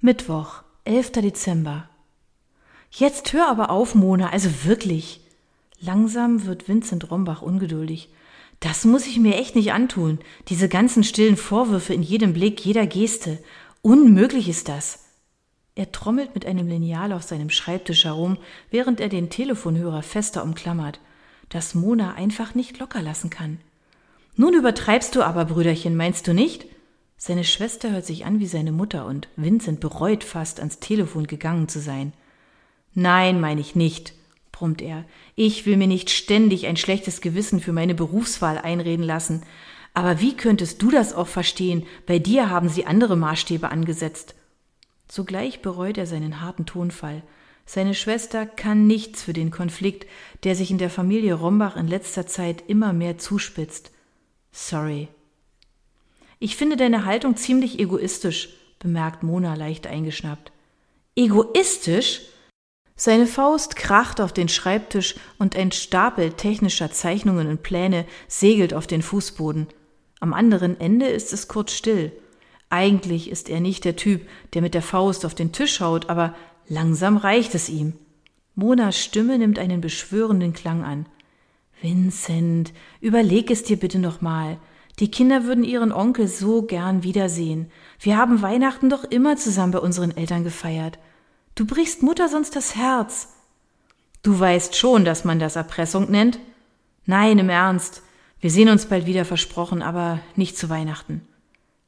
Mittwoch, 11. Dezember. Jetzt hör aber auf, Mona, also wirklich. Langsam wird Vincent Rombach ungeduldig. Das muss ich mir echt nicht antun. Diese ganzen stillen Vorwürfe in jedem Blick, jeder Geste. Unmöglich ist das. Er trommelt mit einem Lineal auf seinem Schreibtisch herum, während er den Telefonhörer fester umklammert, dass Mona einfach nicht locker lassen kann. Nun übertreibst du aber, Brüderchen, meinst du nicht? Seine Schwester hört sich an wie seine Mutter und Vincent bereut fast, ans Telefon gegangen zu sein. Nein, meine ich nicht, brummt er. Ich will mir nicht ständig ein schlechtes Gewissen für meine Berufswahl einreden lassen. Aber wie könntest du das auch verstehen? Bei dir haben sie andere Maßstäbe angesetzt. Zugleich bereut er seinen harten Tonfall. Seine Schwester kann nichts für den Konflikt, der sich in der Familie Rombach in letzter Zeit immer mehr zuspitzt. Sorry. Ich finde deine Haltung ziemlich egoistisch, bemerkt Mona leicht eingeschnappt. Egoistisch? Seine Faust kracht auf den Schreibtisch und ein Stapel technischer Zeichnungen und Pläne segelt auf den Fußboden. Am anderen Ende ist es kurz still. Eigentlich ist er nicht der Typ, der mit der Faust auf den Tisch haut, aber langsam reicht es ihm. Monas Stimme nimmt einen beschwörenden Klang an. Vincent, überleg es dir bitte nochmal. Die Kinder würden ihren Onkel so gern wiedersehen. Wir haben Weihnachten doch immer zusammen bei unseren Eltern gefeiert. Du brichst Mutter sonst das Herz. Du weißt schon, dass man das Erpressung nennt? Nein, im Ernst. Wir sehen uns bald wieder versprochen, aber nicht zu Weihnachten.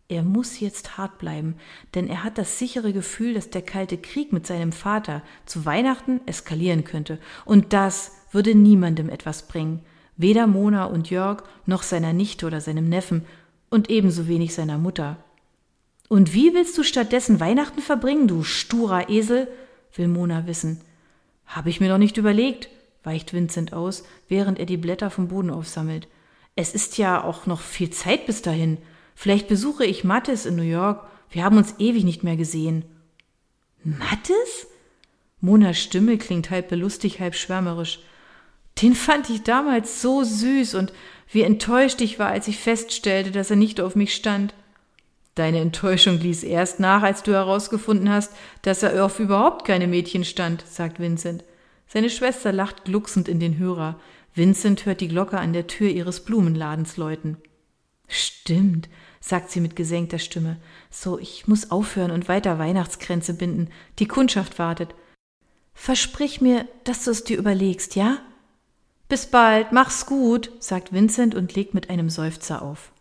Er muss jetzt hart bleiben, denn er hat das sichere Gefühl, dass der kalte Krieg mit seinem Vater zu Weihnachten eskalieren könnte. Und das würde niemandem etwas bringen. Weder Mona und Jörg noch seiner Nichte oder seinem Neffen und ebenso wenig seiner Mutter. Und wie willst du stattdessen Weihnachten verbringen, du sturer Esel? will Mona wissen. Habe ich mir noch nicht überlegt, weicht Vincent aus, während er die Blätter vom Boden aufsammelt. Es ist ja auch noch viel Zeit bis dahin. Vielleicht besuche ich Mattes in New York. Wir haben uns ewig nicht mehr gesehen. Mattes? Monas Stimme klingt halb belustig, halb schwärmerisch. Den fand ich damals so süß und wie enttäuscht ich war, als ich feststellte, dass er nicht auf mich stand. Deine Enttäuschung ließ erst nach, als du herausgefunden hast, dass er auf überhaupt keine Mädchen stand, sagt Vincent. Seine Schwester lacht glucksend in den Hörer. Vincent hört die Glocke an der Tür ihres Blumenladens läuten. Stimmt, sagt sie mit gesenkter Stimme. So, ich muss aufhören und weiter Weihnachtskränze binden. Die Kundschaft wartet. Versprich mir, dass du es dir überlegst, ja? Bis bald, mach's gut, sagt Vincent und legt mit einem Seufzer auf.